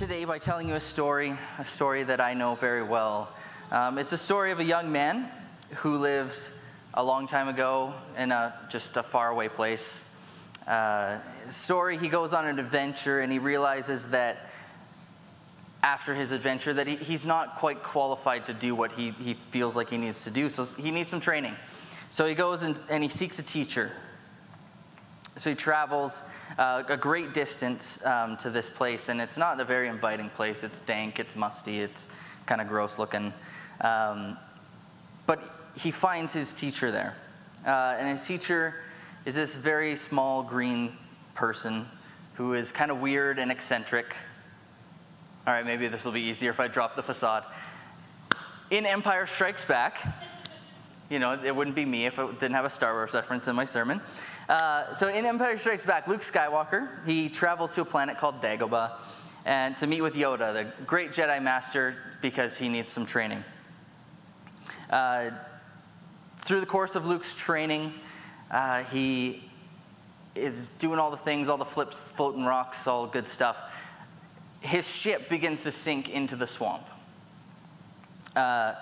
Today by telling you a story, a story that I know very well. Um, it's the story of a young man who lived a long time ago in a, just a faraway place. Uh, story, he goes on an adventure and he realizes that after his adventure that he, he's not quite qualified to do what he, he feels like he needs to do. So he needs some training. So he goes and, and he seeks a teacher. So he travels uh, a great distance um, to this place, and it's not a very inviting place. It's dank, it's musty, it's kind of gross looking. Um, but he finds his teacher there. Uh, and his teacher is this very small green person who is kind of weird and eccentric. All right, maybe this will be easier if I drop the facade. In Empire Strikes Back, you know, it wouldn't be me if it didn't have a Star Wars reference in my sermon. Uh, so in Empire Strikes Back, Luke Skywalker, he travels to a planet called Dagobah and to meet with Yoda, the great Jedi Master, because he needs some training. Uh, through the course of Luke's training, uh, he is doing all the things, all the flips, floating rocks, all good stuff. His ship begins to sink into the swamp. Uh,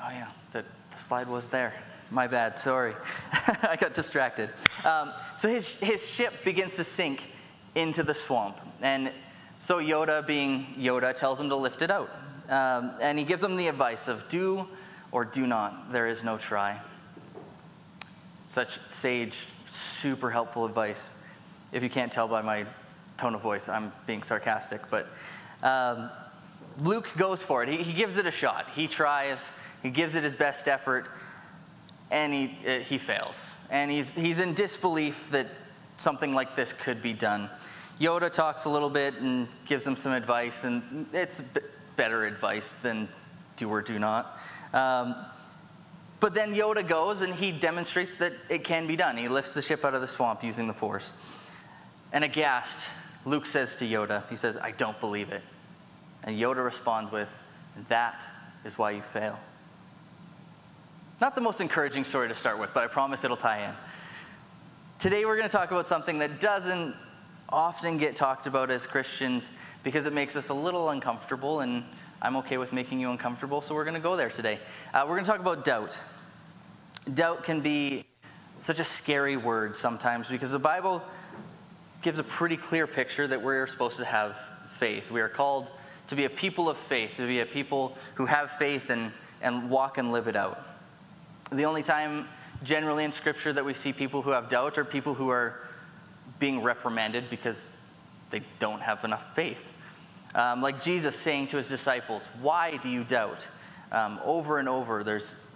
oh, yeah, the, the slide was there. My bad, sorry. I got distracted. Um, so his, his ship begins to sink into the swamp. And so Yoda, being Yoda, tells him to lift it out. Um, and he gives him the advice of do or do not. There is no try. Such sage, super helpful advice. If you can't tell by my tone of voice, I'm being sarcastic. But um, Luke goes for it. He, he gives it a shot. He tries, he gives it his best effort and he, uh, he fails. And he's, he's in disbelief that something like this could be done. Yoda talks a little bit and gives him some advice, and it's better advice than do or do not. Um, but then Yoda goes and he demonstrates that it can be done. He lifts the ship out of the swamp using the Force. And aghast, Luke says to Yoda, he says, I don't believe it. And Yoda responds with, That is why you fail. Not the most encouraging story to start with, but I promise it'll tie in. Today we're going to talk about something that doesn't often get talked about as Christians because it makes us a little uncomfortable, and I'm okay with making you uncomfortable, so we're going to go there today. Uh, we're going to talk about doubt. Doubt can be such a scary word sometimes because the Bible gives a pretty clear picture that we're supposed to have faith. We are called to be a people of faith, to be a people who have faith and, and walk and live it out. The only time generally in Scripture that we see people who have doubt are people who are being reprimanded because they don't have enough faith. Um, like Jesus saying to his disciples, Why do you doubt? Um, over and over, there's,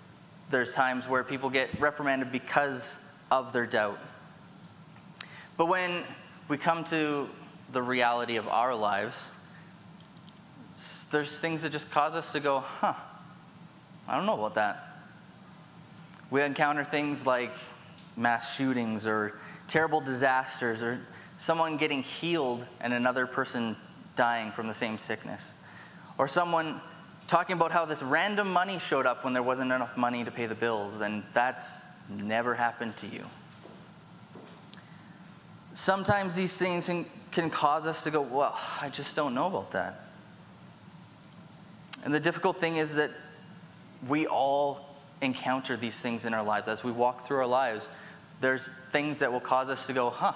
there's times where people get reprimanded because of their doubt. But when we come to the reality of our lives, there's things that just cause us to go, Huh, I don't know about that. We encounter things like mass shootings or terrible disasters or someone getting healed and another person dying from the same sickness. Or someone talking about how this random money showed up when there wasn't enough money to pay the bills, and that's never happened to you. Sometimes these things can cause us to go, Well, I just don't know about that. And the difficult thing is that we all encounter these things in our lives, as we walk through our lives, there's things that will cause us to go, huh,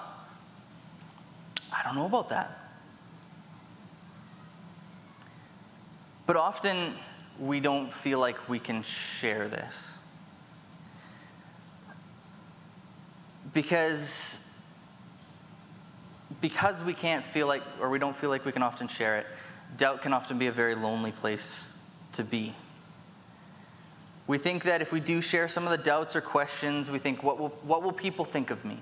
I don't know about that. But often we don't feel like we can share this. Because, because we can't feel like, or we don't feel like we can often share it, doubt can often be a very lonely place to be. We think that if we do share some of the doubts or questions, we think, what will, what will people think of me?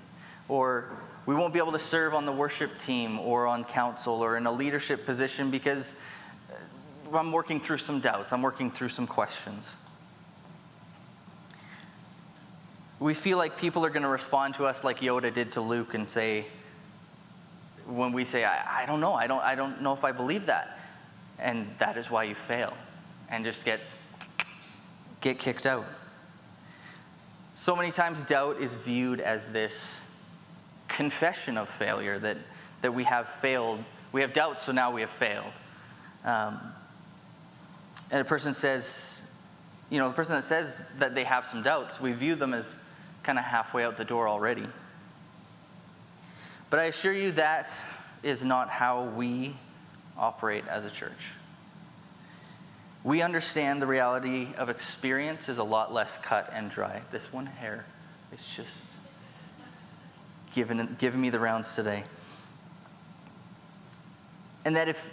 Or we won't be able to serve on the worship team or on council or in a leadership position because uh, I'm working through some doubts, I'm working through some questions. We feel like people are going to respond to us like Yoda did to Luke and say, when we say, I, I don't know, I don't, I don't know if I believe that. And that is why you fail and just get, get kicked out. So many times, doubt is viewed as this confession of failure that, that we have failed. We have doubts, so now we have failed. Um, and a person says, you know, the person that says that they have some doubts, we view them as kind of halfway out the door already. But I assure you that is not how we operate as a church. We understand the reality of experience is a lot less cut and dry. This one hair is just giving, giving me the rounds today. And that if,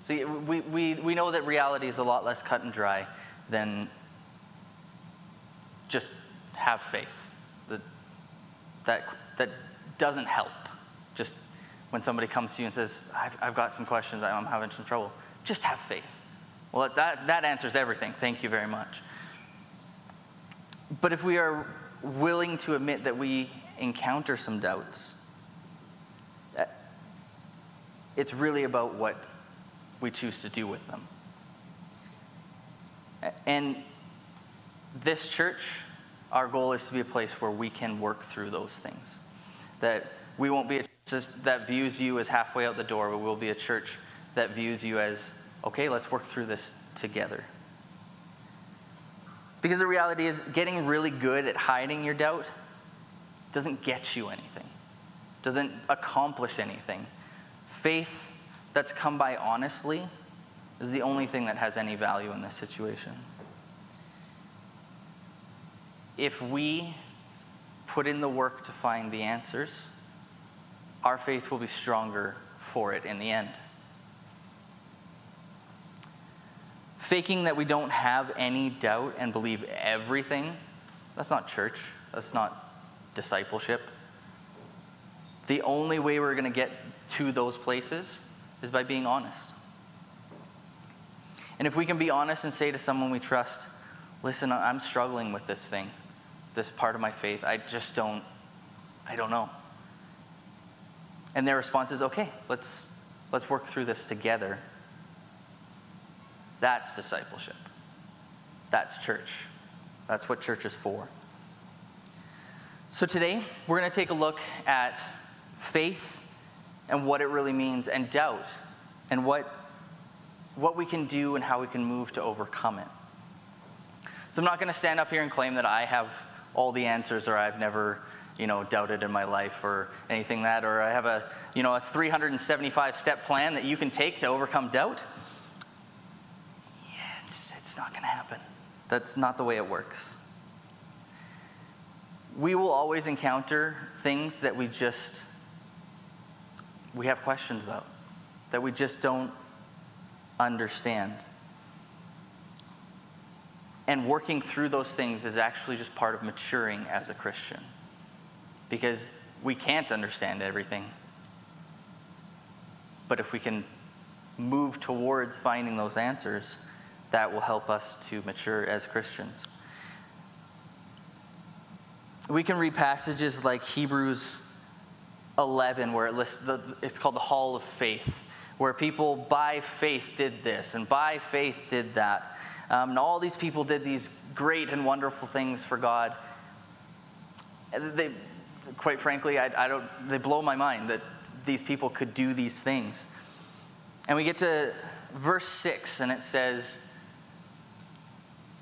see, we, we, we know that reality is a lot less cut and dry than just have faith. That, that, that doesn't help. Just when somebody comes to you and says, I've, I've got some questions, I'm having some trouble, just have faith. Well, that, that answers everything. Thank you very much. But if we are willing to admit that we encounter some doubts, uh, it's really about what we choose to do with them. And this church, our goal is to be a place where we can work through those things. That we won't be a church that views you as halfway out the door, but we'll be a church that views you as okay, let's work through this together. Because the reality is, getting really good at hiding your doubt doesn't get you anything, doesn't accomplish anything. Faith that's come by honestly is the only thing that has any value in this situation. If we put in the work to find the answers, our faith will be stronger for it in the end. Faking that we don't have any doubt and believe everything, that's not church. That's not discipleship. The only way we're going to get to those places is by being honest. And if we can be honest and say to someone we trust, listen, I'm struggling with this thing, this part of my faith. I just don't, I don't know. And their response is, okay, let's, let's work through this together that's discipleship. That's church. That's what church is for. So today, we're going to take a look at faith and what it really means, and doubt, and what, what we can do and how we can move to overcome it. So I'm not going to stand up here and claim that I have all the answers or I've never you know doubted in my life or anything that or I have a you know a 375 step plan that you can take to overcome doubt it's, it's not going to happen. That's not the way it works. We will always encounter things that we just we have questions about that we just don't understand. And working through those things is actually just part of maturing as a Christian. Because we can't understand everything. But if we can move towards finding those answers, that will help us to mature as Christians. We can read passages like Hebrews 11, where it lists the, it's called the Hall of Faith, where people by faith did this and by faith did that. Um, and all these people did these great and wonderful things for God. They, quite frankly, I, I don't, they blow my mind that these people could do these things. And we get to verse 6, and it says,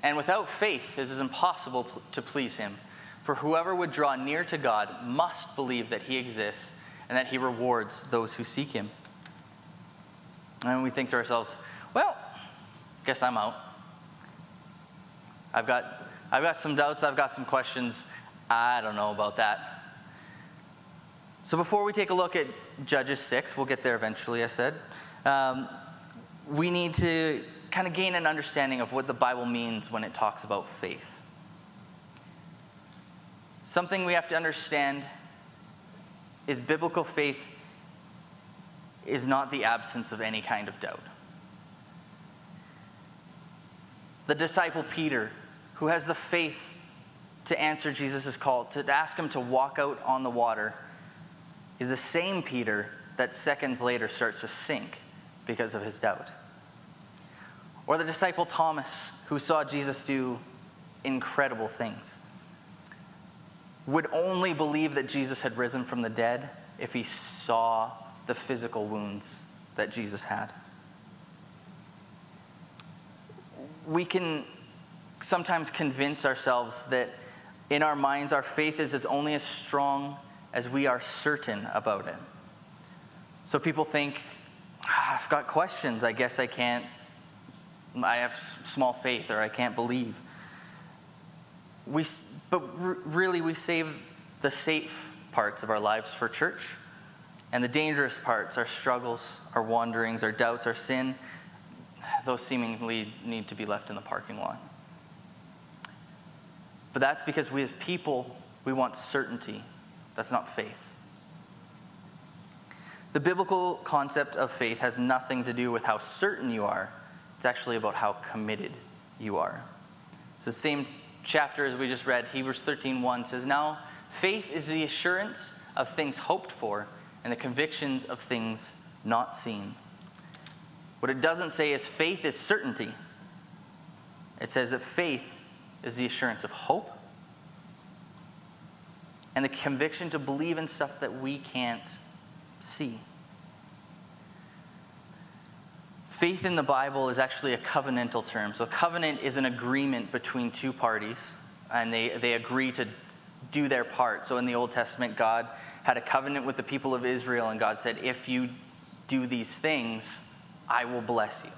and without faith, it is impossible to please him. For whoever would draw near to God must believe that he exists and that he rewards those who seek him. And we think to ourselves, well, guess I'm out. I've got, I've got some doubts, I've got some questions. I don't know about that. So before we take a look at Judges 6, we'll get there eventually, I said, um, we need to kind of gain an understanding of what the Bible means when it talks about faith. Something we have to understand is biblical faith is not the absence of any kind of doubt. The disciple Peter, who has the faith to answer Jesus' call, to ask him to walk out on the water, is the same Peter that seconds later starts to sink because of his doubt. Or the disciple Thomas, who saw Jesus do incredible things, would only believe that Jesus had risen from the dead if he saw the physical wounds that Jesus had. We can sometimes convince ourselves that in our minds our faith is as only as strong as we are certain about it. So people think, ah, I've got questions, I guess I can't, I have small faith or I can't believe. We, but really, we save the safe parts of our lives for church. And the dangerous parts, our struggles, our wanderings, our doubts, our sin, those seemingly need to be left in the parking lot. But that's because we as people, we want certainty. That's not faith. The biblical concept of faith has nothing to do with how certain you are. It's actually about how committed you are. It's the same chapter as we just read, Hebrews 13:1 says, "Now faith is the assurance of things hoped for and the convictions of things not seen." What it doesn't say is faith is certainty. It says that faith is the assurance of hope and the conviction to believe in stuff that we can't see. Faith in the Bible is actually a covenantal term. So, a covenant is an agreement between two parties, and they, they agree to do their part. So, in the Old Testament, God had a covenant with the people of Israel, and God said, If you do these things, I will bless you.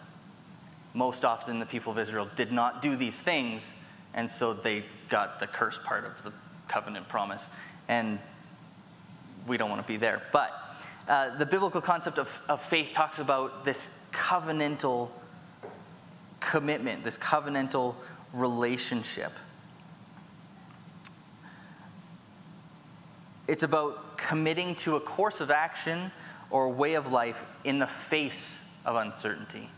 Most often, the people of Israel did not do these things, and so they got the curse part of the covenant promise. And we don't want to be there. But uh, the biblical concept of, of faith talks about this covenantal commitment, this covenantal relationship. It's about committing to a course of action or way of life in the face of uncertainty.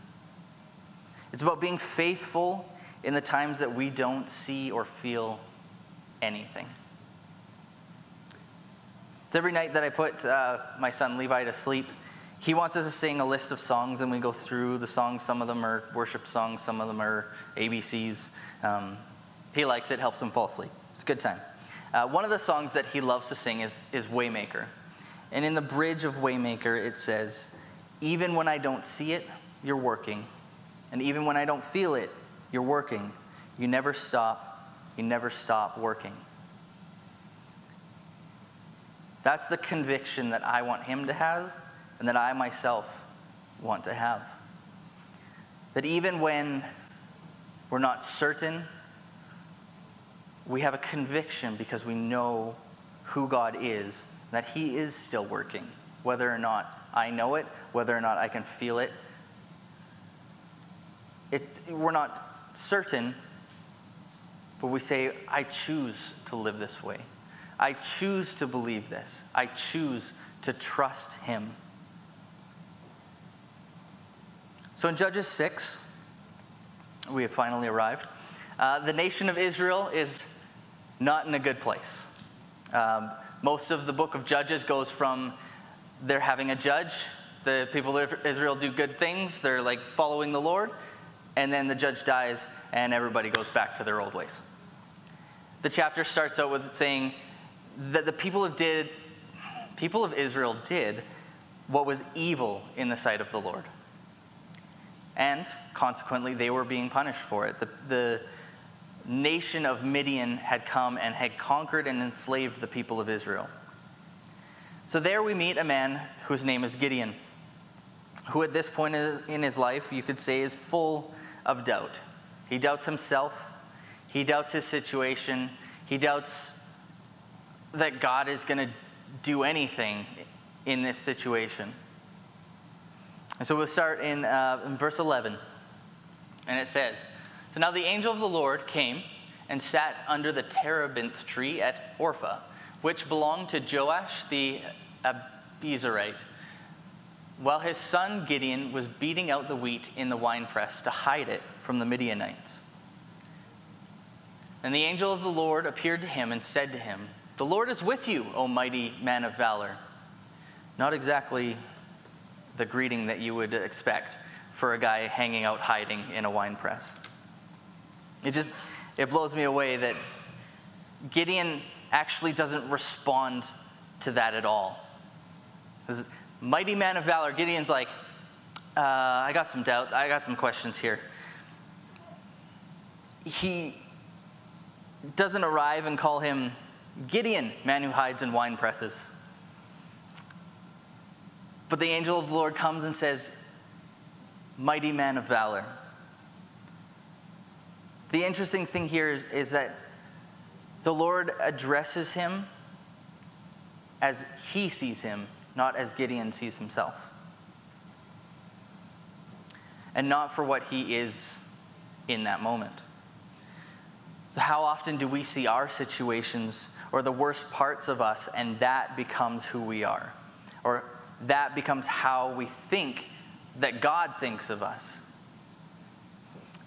It's about being faithful in the times that we don't see or feel anything. It's every night that I put uh, my son Levi to sleep. He wants us to sing a list of songs, and we go through the songs. Some of them are worship songs, some of them are ABCs. Um, he likes it, helps him fall asleep. It's a good time. Uh, one of the songs that he loves to sing is, is Waymaker. And in the bridge of Waymaker, it says, Even when I don't see it, you're working. And even when I don't feel it, you're working. You never stop. You never stop working. That's the conviction that I want him to have and that I myself want to have. That even when we're not certain, we have a conviction because we know who God is, that He is still working, whether or not I know it, whether or not I can feel it. it we're not certain, but we say, I choose to live this way. I choose to believe this. I choose to trust him. So in Judges 6, we have finally arrived. Uh, the nation of Israel is not in a good place. Um, most of the book of Judges goes from they're having a judge, the people of Israel do good things, they're like following the Lord, and then the judge dies and everybody goes back to their old ways. The chapter starts out with saying, that the people of did people of Israel did what was evil in the sight of the Lord. And consequently, they were being punished for it. The, the nation of Midian had come and had conquered and enslaved the people of Israel. So there we meet a man whose name is Gideon, who at this point in his life, you could say, is full of doubt. He doubts himself, he doubts his situation, he doubts that God is going to do anything in this situation. And so we'll start in, uh, in verse 11. And it says So now the angel of the Lord came and sat under the terebinth tree at Ophrah, which belonged to Joash the Abiezrite, while his son Gideon was beating out the wheat in the winepress to hide it from the Midianites. And the angel of the Lord appeared to him and said to him, The Lord is with you, O mighty man of valor. Not exactly the greeting that you would expect for a guy hanging out hiding in a wine press. It just it blows me away that Gideon actually doesn't respond to that at all. This mighty man of valor, Gideon's like, uh, I got some doubts, I got some questions here. He doesn't arrive and call him Gideon, man who hides in wine presses. But the angel of the Lord comes and says, Mighty man of valor. The interesting thing here is, is that the Lord addresses him as he sees him, not as Gideon sees himself. And not for what he is in that moment. How often do we see our situations or the worst parts of us, and that becomes who we are? Or that becomes how we think that God thinks of us.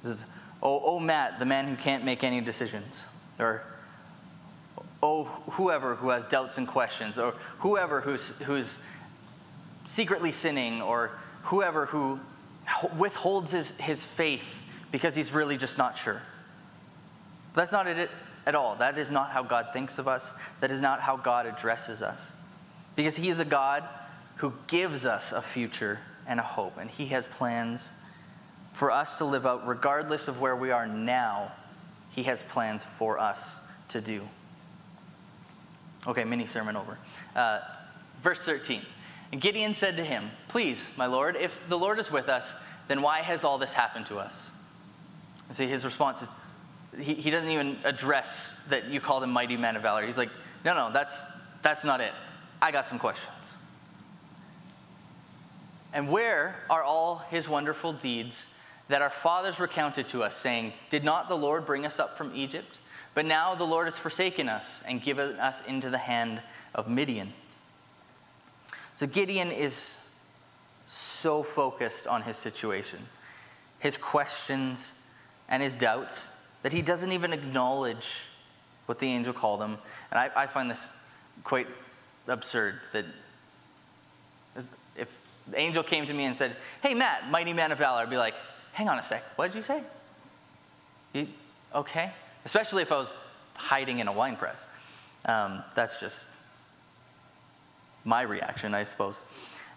Is, oh, oh, Matt, the man who can't make any decisions. Or, oh, whoever who has doubts and questions. Or whoever who's, who's secretly sinning. Or whoever who withholds his, his faith because he's really just not sure. That's not it at all. That is not how God thinks of us. That is not how God addresses us. Because he is a God who gives us a future and a hope. And He has plans for us to live out regardless of where we are now. He has plans for us to do. Okay, mini sermon over. Uh, verse 13. And Gideon said to him, Please, my Lord, if the Lord is with us, then why has all this happened to us? See, his response is, he, he doesn't even address that you called him mighty man of valor. He's like, No, no, that's, that's not it. I got some questions. And where are all his wonderful deeds that our fathers recounted to us, saying, Did not the Lord bring us up from Egypt? But now the Lord has forsaken us and given us into the hand of Midian. So Gideon is so focused on his situation, his questions, and his doubts that he doesn't even acknowledge what the angel called him. And I, I find this quite absurd that if the angel came to me and said, Hey, Matt, mighty man of valor. I'd be like, Hang on a sec. What did you say? You, okay. Especially if I was hiding in a wine press. Um, that's just my reaction, I suppose.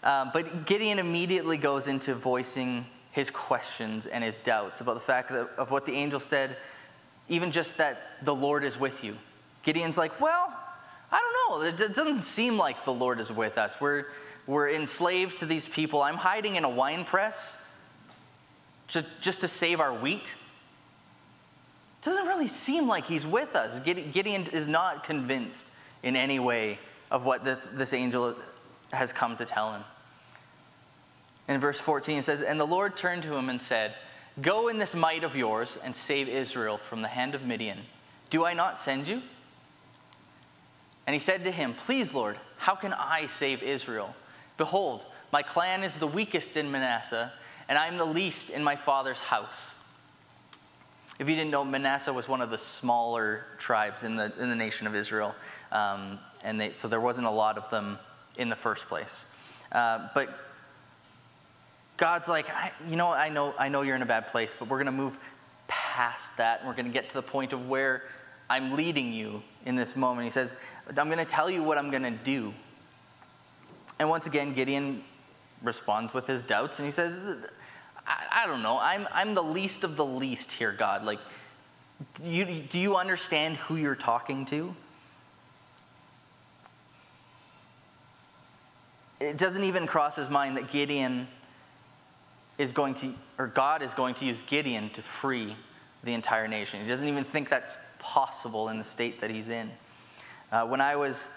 Um, but Gideon immediately goes into voicing his questions and his doubts about the fact that, of what the angel said, even just that the Lord is with you. Gideon's like, well, I don't know. It doesn't seem like the Lord is with us. We're, we're enslaved to these people. I'm hiding in a wine press to, just to save our wheat. It doesn't really seem like he's with us. Gideon is not convinced in any way of what this, this angel has come to tell him. In verse 14, it says, And the Lord turned to him and said, Go in this might of yours and save Israel from the hand of Midian. Do I not send you? And he said to him, Please, Lord, how can I save Israel? Behold, my clan is the weakest in Manasseh, and I am the least in my father's house. If you didn't know, Manasseh was one of the smaller tribes in the, in the nation of Israel, um, and they, so there wasn't a lot of them in the first place. Uh, but God's like, you know, I know, I know you're in a bad place, but we're going to move past that, and we're going to get to the point of where I'm leading you in this moment. He says, I'm going to tell you what I'm going to do. And once again, Gideon responds with his doubts and he says, I, I don't know, I'm, I'm the least of the least here, God. Like, do you, do you understand who you're talking to? It doesn't even cross his mind that Gideon is going to, or God is going to use Gideon to free the entire nation. He doesn't even think that's possible in the state that he's in. Uh, when I was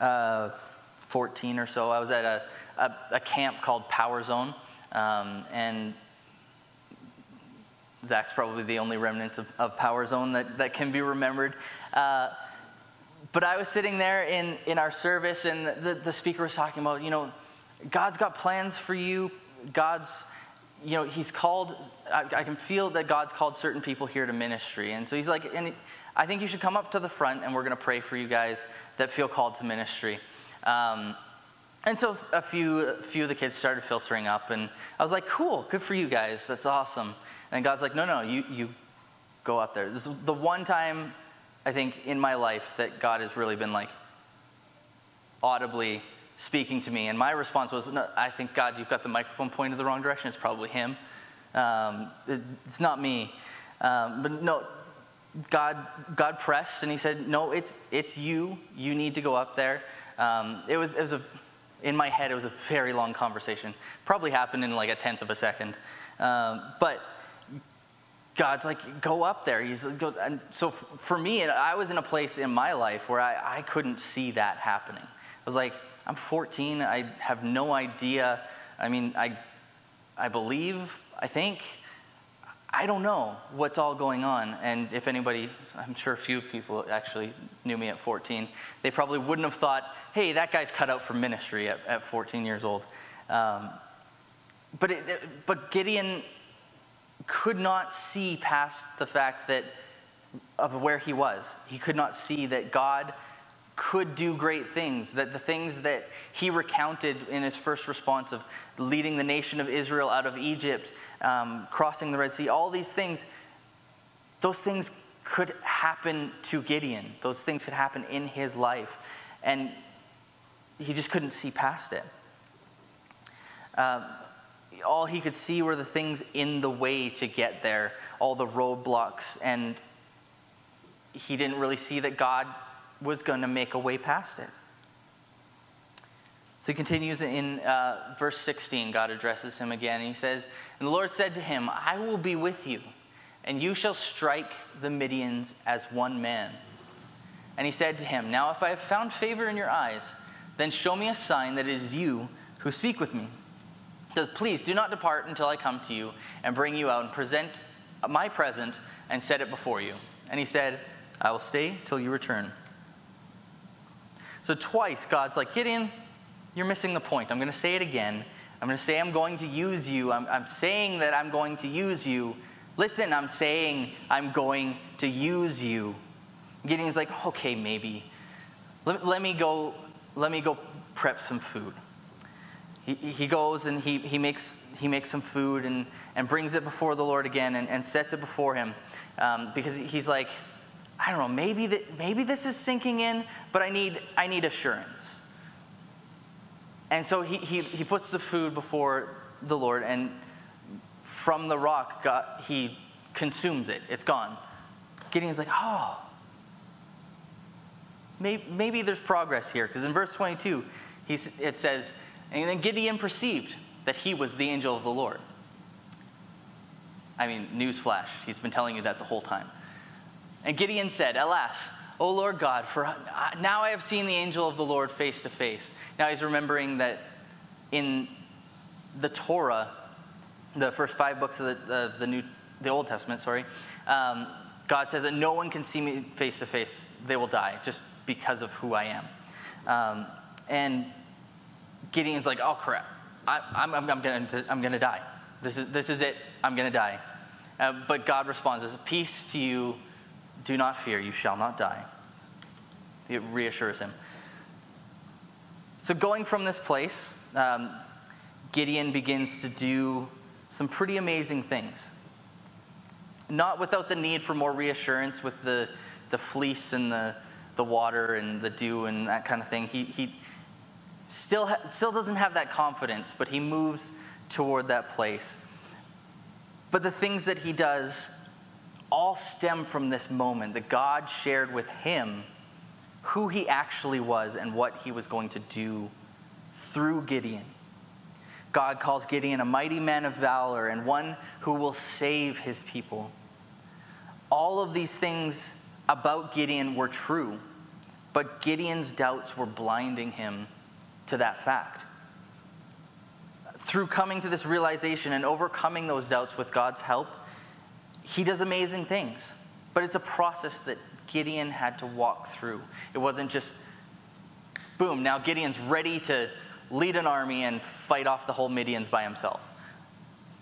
uh, 14 or so, I was at a, a, a camp called Power Zone. Um, and Zach's probably the only remnants of, of, Power Zone that, that can be remembered. Uh, but I was sitting there in, in our service, and the, the speaker was talking about, you know, God's got plans for you. God's, you know, He's called, I, I can feel that God's called certain people here to ministry. And so He's like, and I think you should come up to the front, and we're going to pray for you guys that feel called to ministry. Um, and so a few, a few of the kids started filtering up, and I was like, cool, good for you guys, that's awesome. And God's like, no, no, you, you go up there. This is the one time, I think, in my life that God has really been like audibly speaking to me. And my response was, no, I think, God, you've got the microphone pointed the wrong direction. It's probably Him. Um, it's not me. Um, but no, God, God pressed and He said, no, it's, it's you. You need to go up there. Um, it, was, it was a in my head, it was a very long conversation. Probably happened in like a tenth of a second. Um, but God's like, go up there. He's like, go. And so for me, I was in a place in my life where I, I couldn't see that happening. I was like, I'm 14. I have no idea. I mean, I, I believe, I think, I don't know what's all going on. And if anybody, I'm sure a few people actually knew me at 14, they probably wouldn't have thought, hey, that guy's cut out for ministry at, at 14 years old. Um, but, it, but Gideon could not see past the fact that of where he was. He could not see that God could do great things, that the things that he recounted in his first response of leading the nation of Israel out of Egypt, um, crossing the Red Sea, all these things, those things could happen to Gideon. Those things could happen in his life. And he just couldn't see past it. Um, all he could see were the things in the way to get there, all the roadblocks, and he didn't really see that God was going to make a way past it. So he continues in uh, verse 16. God addresses him again. And he says, And the Lord said to him, I will be with you, and you shall strike the Midians as one man. And he said to him, Now if I have found favor in your eyes, then show me a sign that it is you who speak with me. So please do not depart until I come to you and bring you out and present my present and set it before you. And he said, I will stay till you return. So twice, God's like, Gideon, you're missing the point. I'm going to say it again. I'm going to say I'm going to use you. I'm, I'm saying that I'm going to use you. Listen, I'm saying I'm going to use you. Gideon's like, okay, maybe. Let, let me go. Let me go prep some food. He, he goes and he, he, makes, he makes some food and, and brings it before the Lord again and, and sets it before him um, because he's like, I don't know, maybe, that, maybe this is sinking in, but I need, I need assurance. And so he, he, he puts the food before the Lord, and from the rock, God, he consumes it. It's gone. Gideon's like, oh, maybe, maybe there's progress here. Because in verse 22, he, it says, and then Gideon perceived that he was the angel of the Lord. I mean, newsflash, he's been telling you that the whole time. And Gideon said, Alas, O Lord God, for now I have seen the angel of the Lord face to face. Now he's remembering that in the Torah, the first five books of the, the, the New, the Old Testament, sorry, um, God says that no one can see me face to face; they will die just because of who I am. Um, and Gideon's like, "Oh crap, I, am I'm, I'm gonna, I'm gonna die. This is, this is it. I'm gonna die." Uh, but God responds, "Peace to you." Do not fear, you shall not die. It reassures him. So, going from this place, um, Gideon begins to do some pretty amazing things. Not without the need for more reassurance with the, the fleece and the, the water and the dew and that kind of thing. He, he still, ha- still doesn't have that confidence, but he moves toward that place. But the things that he does all stem from this moment that God shared with him who he actually was and what he was going to do through Gideon. God calls Gideon a mighty man of valor and one who will save his people. All of these things about Gideon were true, but Gideon's doubts were blinding him to that fact. Through coming to this realization and overcoming those doubts with God's help, he does amazing things. But it's a process that Gideon had to walk through. It wasn't just, boom, now Gideon's ready to lead an army and fight off the whole Midians by himself.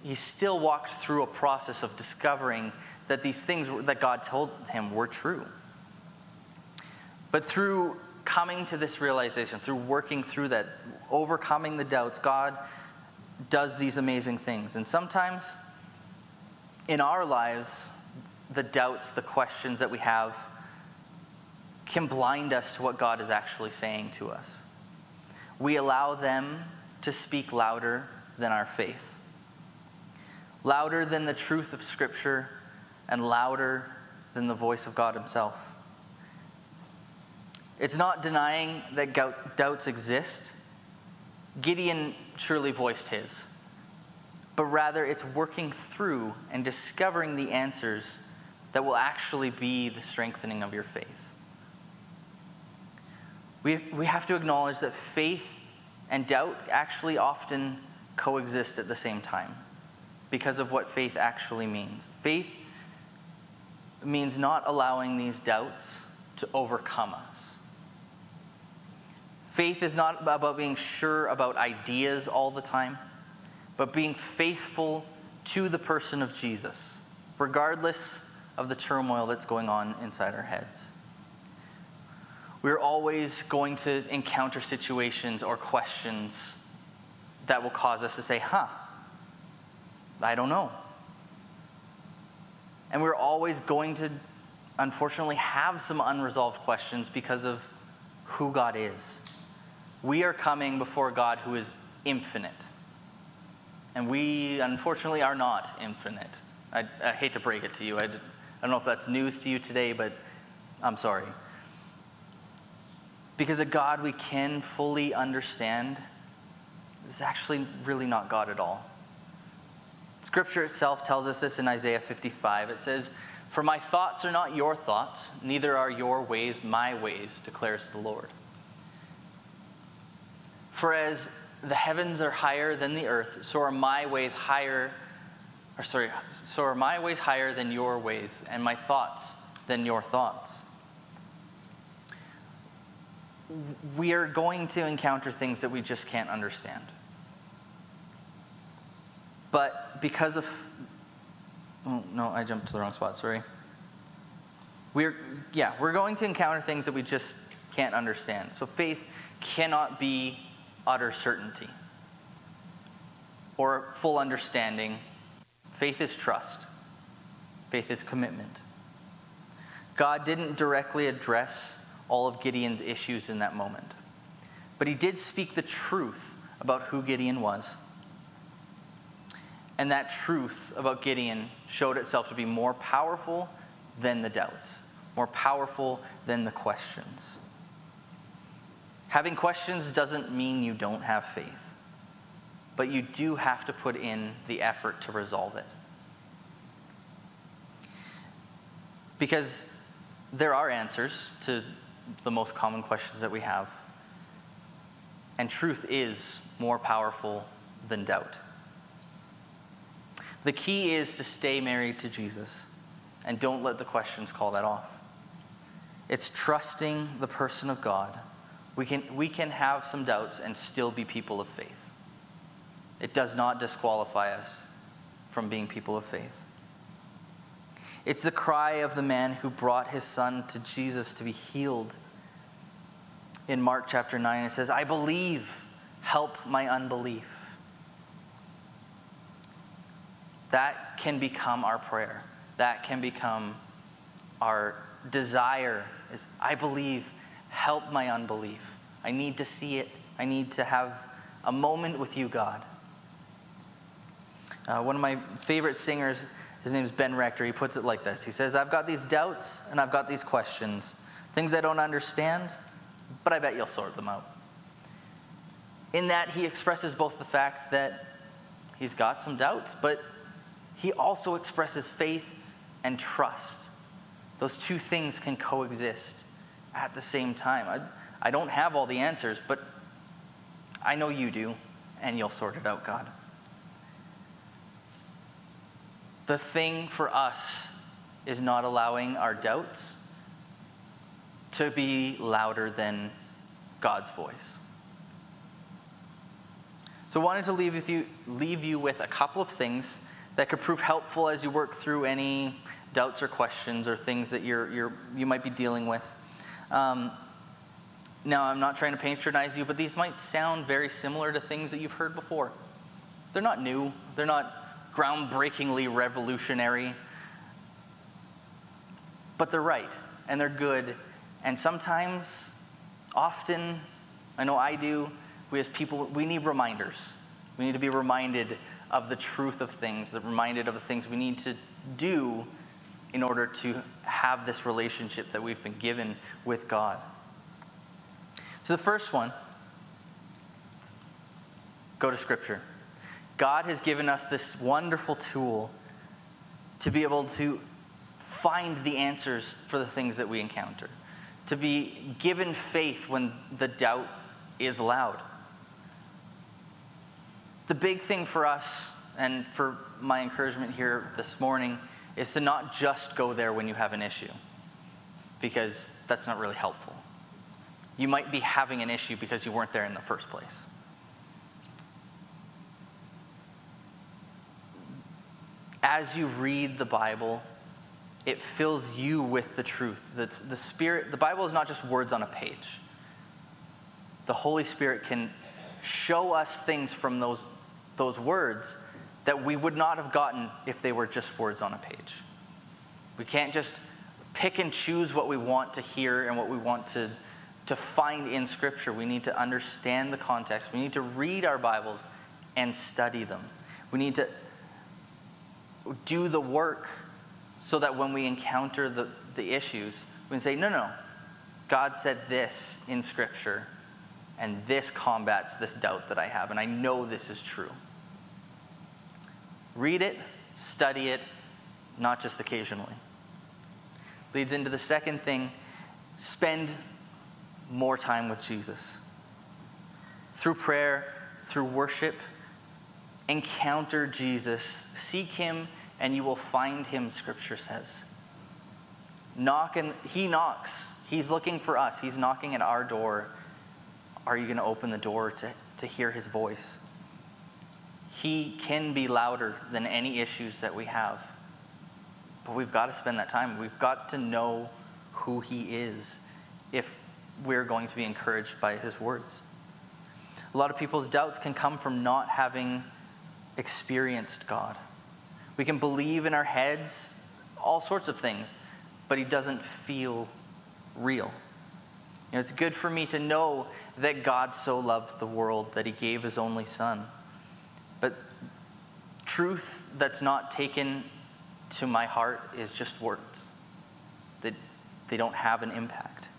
He still walked through a process of discovering that these things that God told him were true. But through coming to this realization, through working through that, overcoming the doubts, God does these amazing things. And sometimes in our lives, the doubts, the questions that we have can blind us to what God is actually saying to us. We allow them to speak louder than our faith, louder than the truth of Scripture, and louder than the voice of God Himself. It's not denying that doubts exist. Gideon truly voiced his. But rather, it's working through and discovering the answers that will actually be the strengthening of your faith. We, we have to acknowledge that faith and doubt actually often coexist at the same time because of what faith actually means. Faith means not allowing these doubts to overcome us. Faith is not about being sure about ideas all the time, but being faithful to the person of Jesus, regardless of the turmoil that's going on inside our heads. We're always going to encounter situations or questions that will cause us to say, huh, I don't know. And we're always going to, unfortunately, have some unresolved questions because of who God is we are coming before God who is infinite. And we, unfortunately, are not infinite. I, I hate to break it to you. I, I don't know if that's news to you today, but I'm sorry. Because a God we can fully understand is actually really not God at all. Scripture itself tells us this in Isaiah 55. It says, For my thoughts are not your thoughts, neither are your ways my ways, declares the Lord. For as the heavens are higher than the earth, so are my ways higher, or sorry, so are my ways higher than your ways, and my thoughts than your thoughts. We are going to encounter things that we just can't understand. But because of, oh, no, I jumped to the wrong spot, sorry. We're, yeah, we're going to encounter things that we just can't understand. So faith cannot be utter certainty or full understanding. Faith is trust, faith is commitment. God didn't directly address all of Gideon's issues in that moment, but he did speak the truth about who Gideon was. And that truth about Gideon showed itself to be more powerful than the doubts, more powerful than the questions. Having questions doesn't mean you don't have faith, but you do have to put in the effort to resolve it. Because there are answers to the most common questions that we have, and truth is more powerful than doubt. The key is to stay married to Jesus and don't let the questions call that off. It's trusting the person of God we can, we can have some doubts and still be people of faith. It does not disqualify us from being people of faith. It's the cry of the man who brought his son to Jesus to be healed. In Mark chapter 9, it says, I believe, help my unbelief. That can become our prayer. That can become our desire is I believe, help my unbelief. I need to see it. I need to have a moment with you, God. Uh, one of my favorite singers, his name is Ben Rector, he puts it like this He says, I've got these doubts and I've got these questions, things I don't understand, but I bet you'll sort them out. In that, he expresses both the fact that he's got some doubts, but he also expresses faith and trust. Those two things can coexist at the same time. I, I don't have all the answers, but I know you do, and you'll sort it out, God. The thing for us is not allowing our doubts to be louder than God's voice. So I wanted to leave, with you, leave you with a couple of things that could prove helpful as you work through any doubts or questions or things that you're, you're, you might be dealing with. Um, now, I'm not trying to patronize you, but these might sound very similar to things that you've heard before. They're not new, they're not groundbreakingly revolutionary, but they're right and they're good. And sometimes, often, I know I do, we as people, we need reminders. We need to be reminded of the truth of things, reminded of the things we need to do in order to have this relationship that we've been given with God. So the first one, go to Scripture. God has given us this wonderful tool to be able to find the answers for the things that we encounter, to be given faith when the doubt is loud. The big thing for us, and for my encouragement here this morning, is to not just go there when you have an issue, because that's not really helpful. You might be having an issue because you weren't there in the first place. As you read the Bible, it fills you with the truth. The, the Spirit, the Bible is not just words on a page. The Holy Spirit can show us things from those those words that we would not have gotten if they were just words on a page. We can't just pick and choose what we want to hear and what we want to, to find in Scripture. We need to understand the context. We need to read our Bibles and study them. We need to do the work so that when we encounter the, the issues, we can say, no, no, God said this in Scripture, and this combats this doubt that I have, and I know this is true. Read it, study it, not just occasionally. Leads into the second thing spend more time with Jesus. Through prayer, through worship, encounter Jesus. Seek him, and you will find him, scripture says. Knock and he knocks. He's looking for us. He's knocking at our door. Are you going to open the door to, to hear his voice? He can be louder than any issues that we have. But we've got to spend that time. We've got to know who He is if we're going to be encouraged by His words. A lot of people's doubts can come from not having experienced God. We can believe in our heads all sorts of things, but He doesn't feel real. You know, it's good for me to know that God so loved the world that He gave His only Son truth that's not taken to my heart is just words. That they don't have an impact.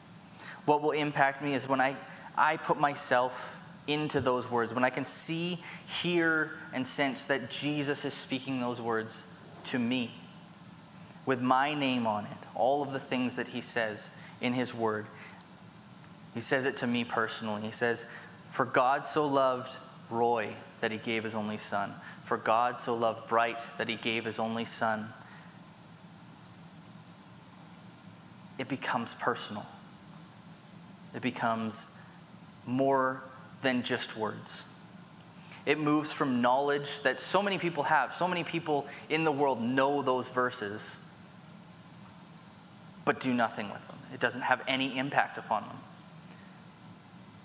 What will impact me is when i i put myself into those words when i can see hear and sense that jesus is speaking those words to me with my name on it all of the things that he says in his word. He says it to me personally. He says for god so loved roy that he gave his only son for God so loved Bright that he gave his only son, it becomes personal. It becomes more than just words. It moves from knowledge that so many people have. So many people in the world know those verses, but do nothing with them. It doesn't have any impact upon them.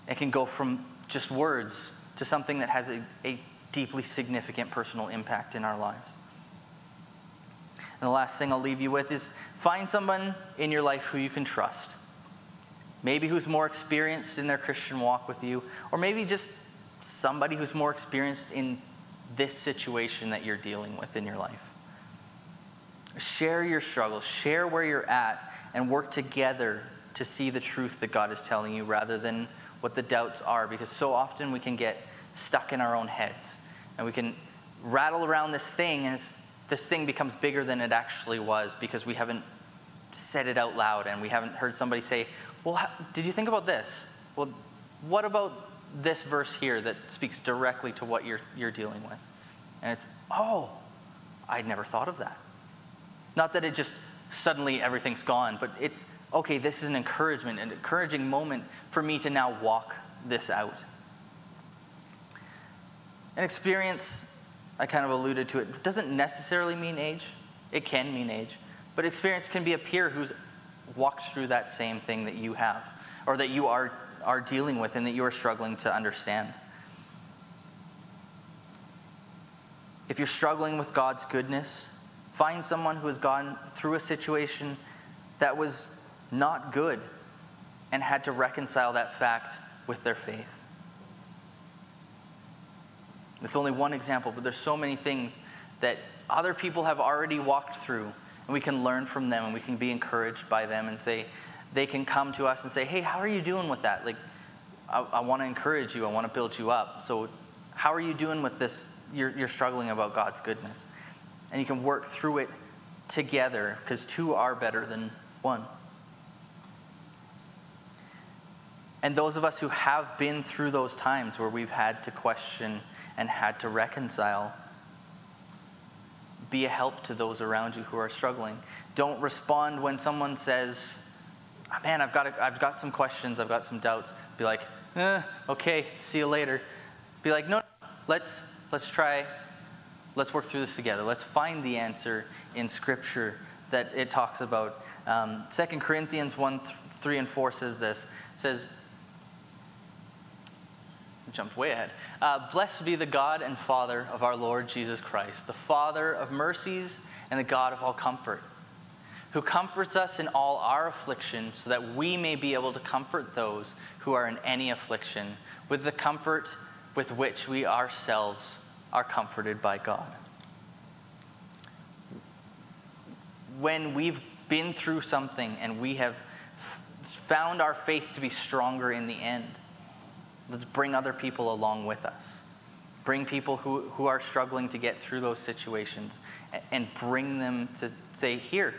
It can go from just words to something that has a, a deeply significant personal impact in our lives. And the last thing I'll leave you with is find someone in your life who you can trust. Maybe who's more experienced in their Christian walk with you, or maybe just somebody who's more experienced in this situation that you're dealing with in your life. Share your struggles, share where you're at, and work together to see the truth that God is telling you rather than what the doubts are, because so often we can get stuck in our own heads and we can rattle around this thing, and this thing becomes bigger than it actually was because we haven't said it out loud and we haven't heard somebody say, Well, how, did you think about this? Well, what about this verse here that speaks directly to what you're, you're dealing with? And it's, Oh, I'd never thought of that. Not that it just suddenly everything's gone. But it's okay, this is an encouragement, an encouraging moment for me to now walk this out. An experience, I kind of alluded to it, doesn't necessarily mean age. It can mean age. But experience can be a peer who's walked through that same thing that you have, or that you are, are dealing with and that you are struggling to understand. If you're struggling with God's goodness, find someone who has gone through a situation that was not good and had to reconcile that fact with their faith. It's only one example, but there's so many things that other people have already walked through, and we can learn from them and we can be encouraged by them and say, they can come to us and say, Hey, how are you doing with that? Like, I, I want to encourage you, I want to build you up. So, how are you doing with this? You're, you're struggling about God's goodness. And you can work through it together because two are better than one. And those of us who have been through those times where we've had to question and had to reconcile, be a help to those around you who are struggling. Don't respond when someone says, oh, Man, I've got, a, I've got some questions, I've got some doubts. Be like, eh, Okay, see you later. Be like, No, no let's, let's try, let's work through this together. Let's find the answer in Scripture that it talks about. Um, 2 Corinthians 1 3 and 4 says this. Says, jumped way ahead. Uh, blessed be the God and Father of our Lord Jesus Christ, the Father of mercies and the God of all comfort, who comforts us in all our affliction, so that we may be able to comfort those who are in any affliction with the comfort with which we ourselves are comforted by God. When we've been through something and we have found our faith to be stronger in the end, Let's bring other people along with us. Bring people who, who are struggling to get through those situations and, bring them to say, Here,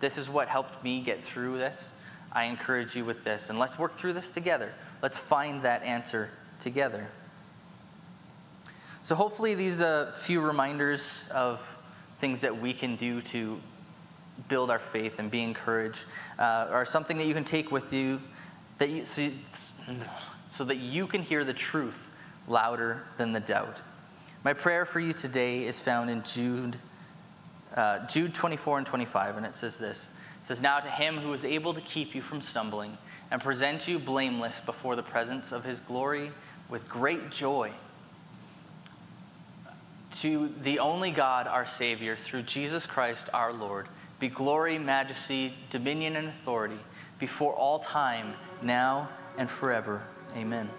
this is what helped me get through this. I encourage you with this. And let's work through this together. Let's find that answer together. So, hopefully, these a uh, few reminders of things that we can do to build our faith and be encouraged uh, are something that you can take with you that you, so, so that you can hear the truth louder than the doubt. My prayer for you today is found in Jude, uh, Jude 24 and 25, and it says this. It says, Now to him who is able to keep you from stumbling and present you blameless before the presence of his glory with great joy, to the only God, our Savior, through Jesus Christ our Lord, be glory, majesty, dominion, and authority before all time, now and forever. Amen.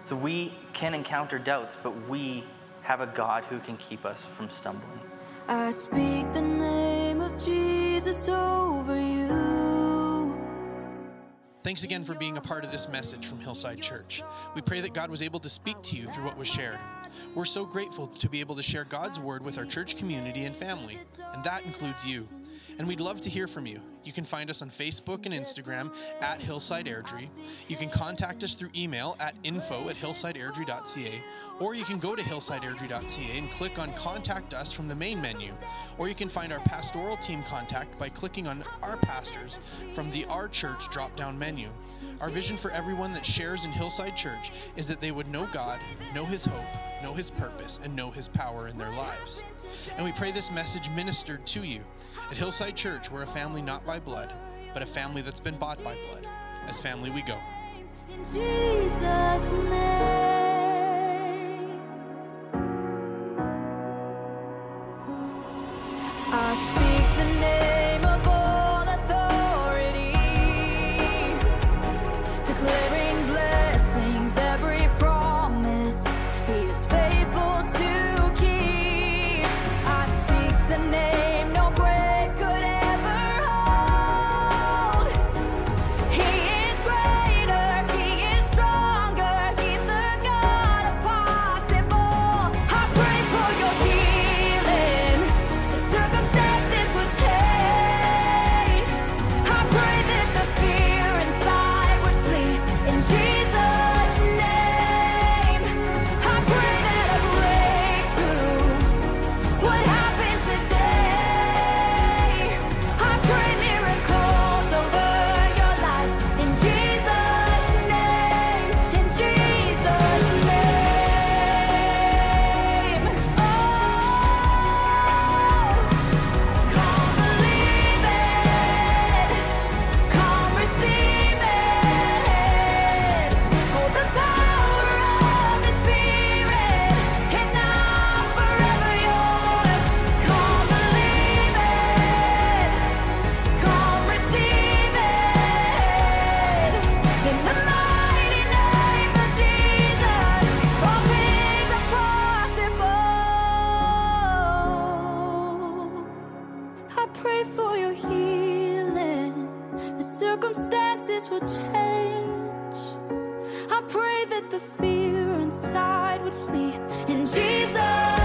So we can encounter doubts, but we have a God who can keep us from stumbling. I speak the name of Jesus over you. Thanks again for being a part of this message from Hillside Church. We pray that God was able to speak to you through what was shared. We're so grateful to be able to share God's word with our church community and family, and that includes you. And we'd love to hear from you. You can find us on Facebook and Instagram at Hillside Airdrie. You can contact us through email at info at hillsideairdrie.ca, or you can go to hillsideairdrie.ca and click on Contact Us from the main menu. Or you can find our pastoral team contact by clicking on Our Pastors from the Our Church drop down menu. Our vision for everyone that shares in Hillside Church is that they would know God, know His hope, know His purpose, and know His power in their lives. And we pray this message ministered to you. At Hillside Church, we're a family not by blood, but a family that's been bought by blood. As family, we go. In Jesus' name. That the fear inside would flee. In Jesus'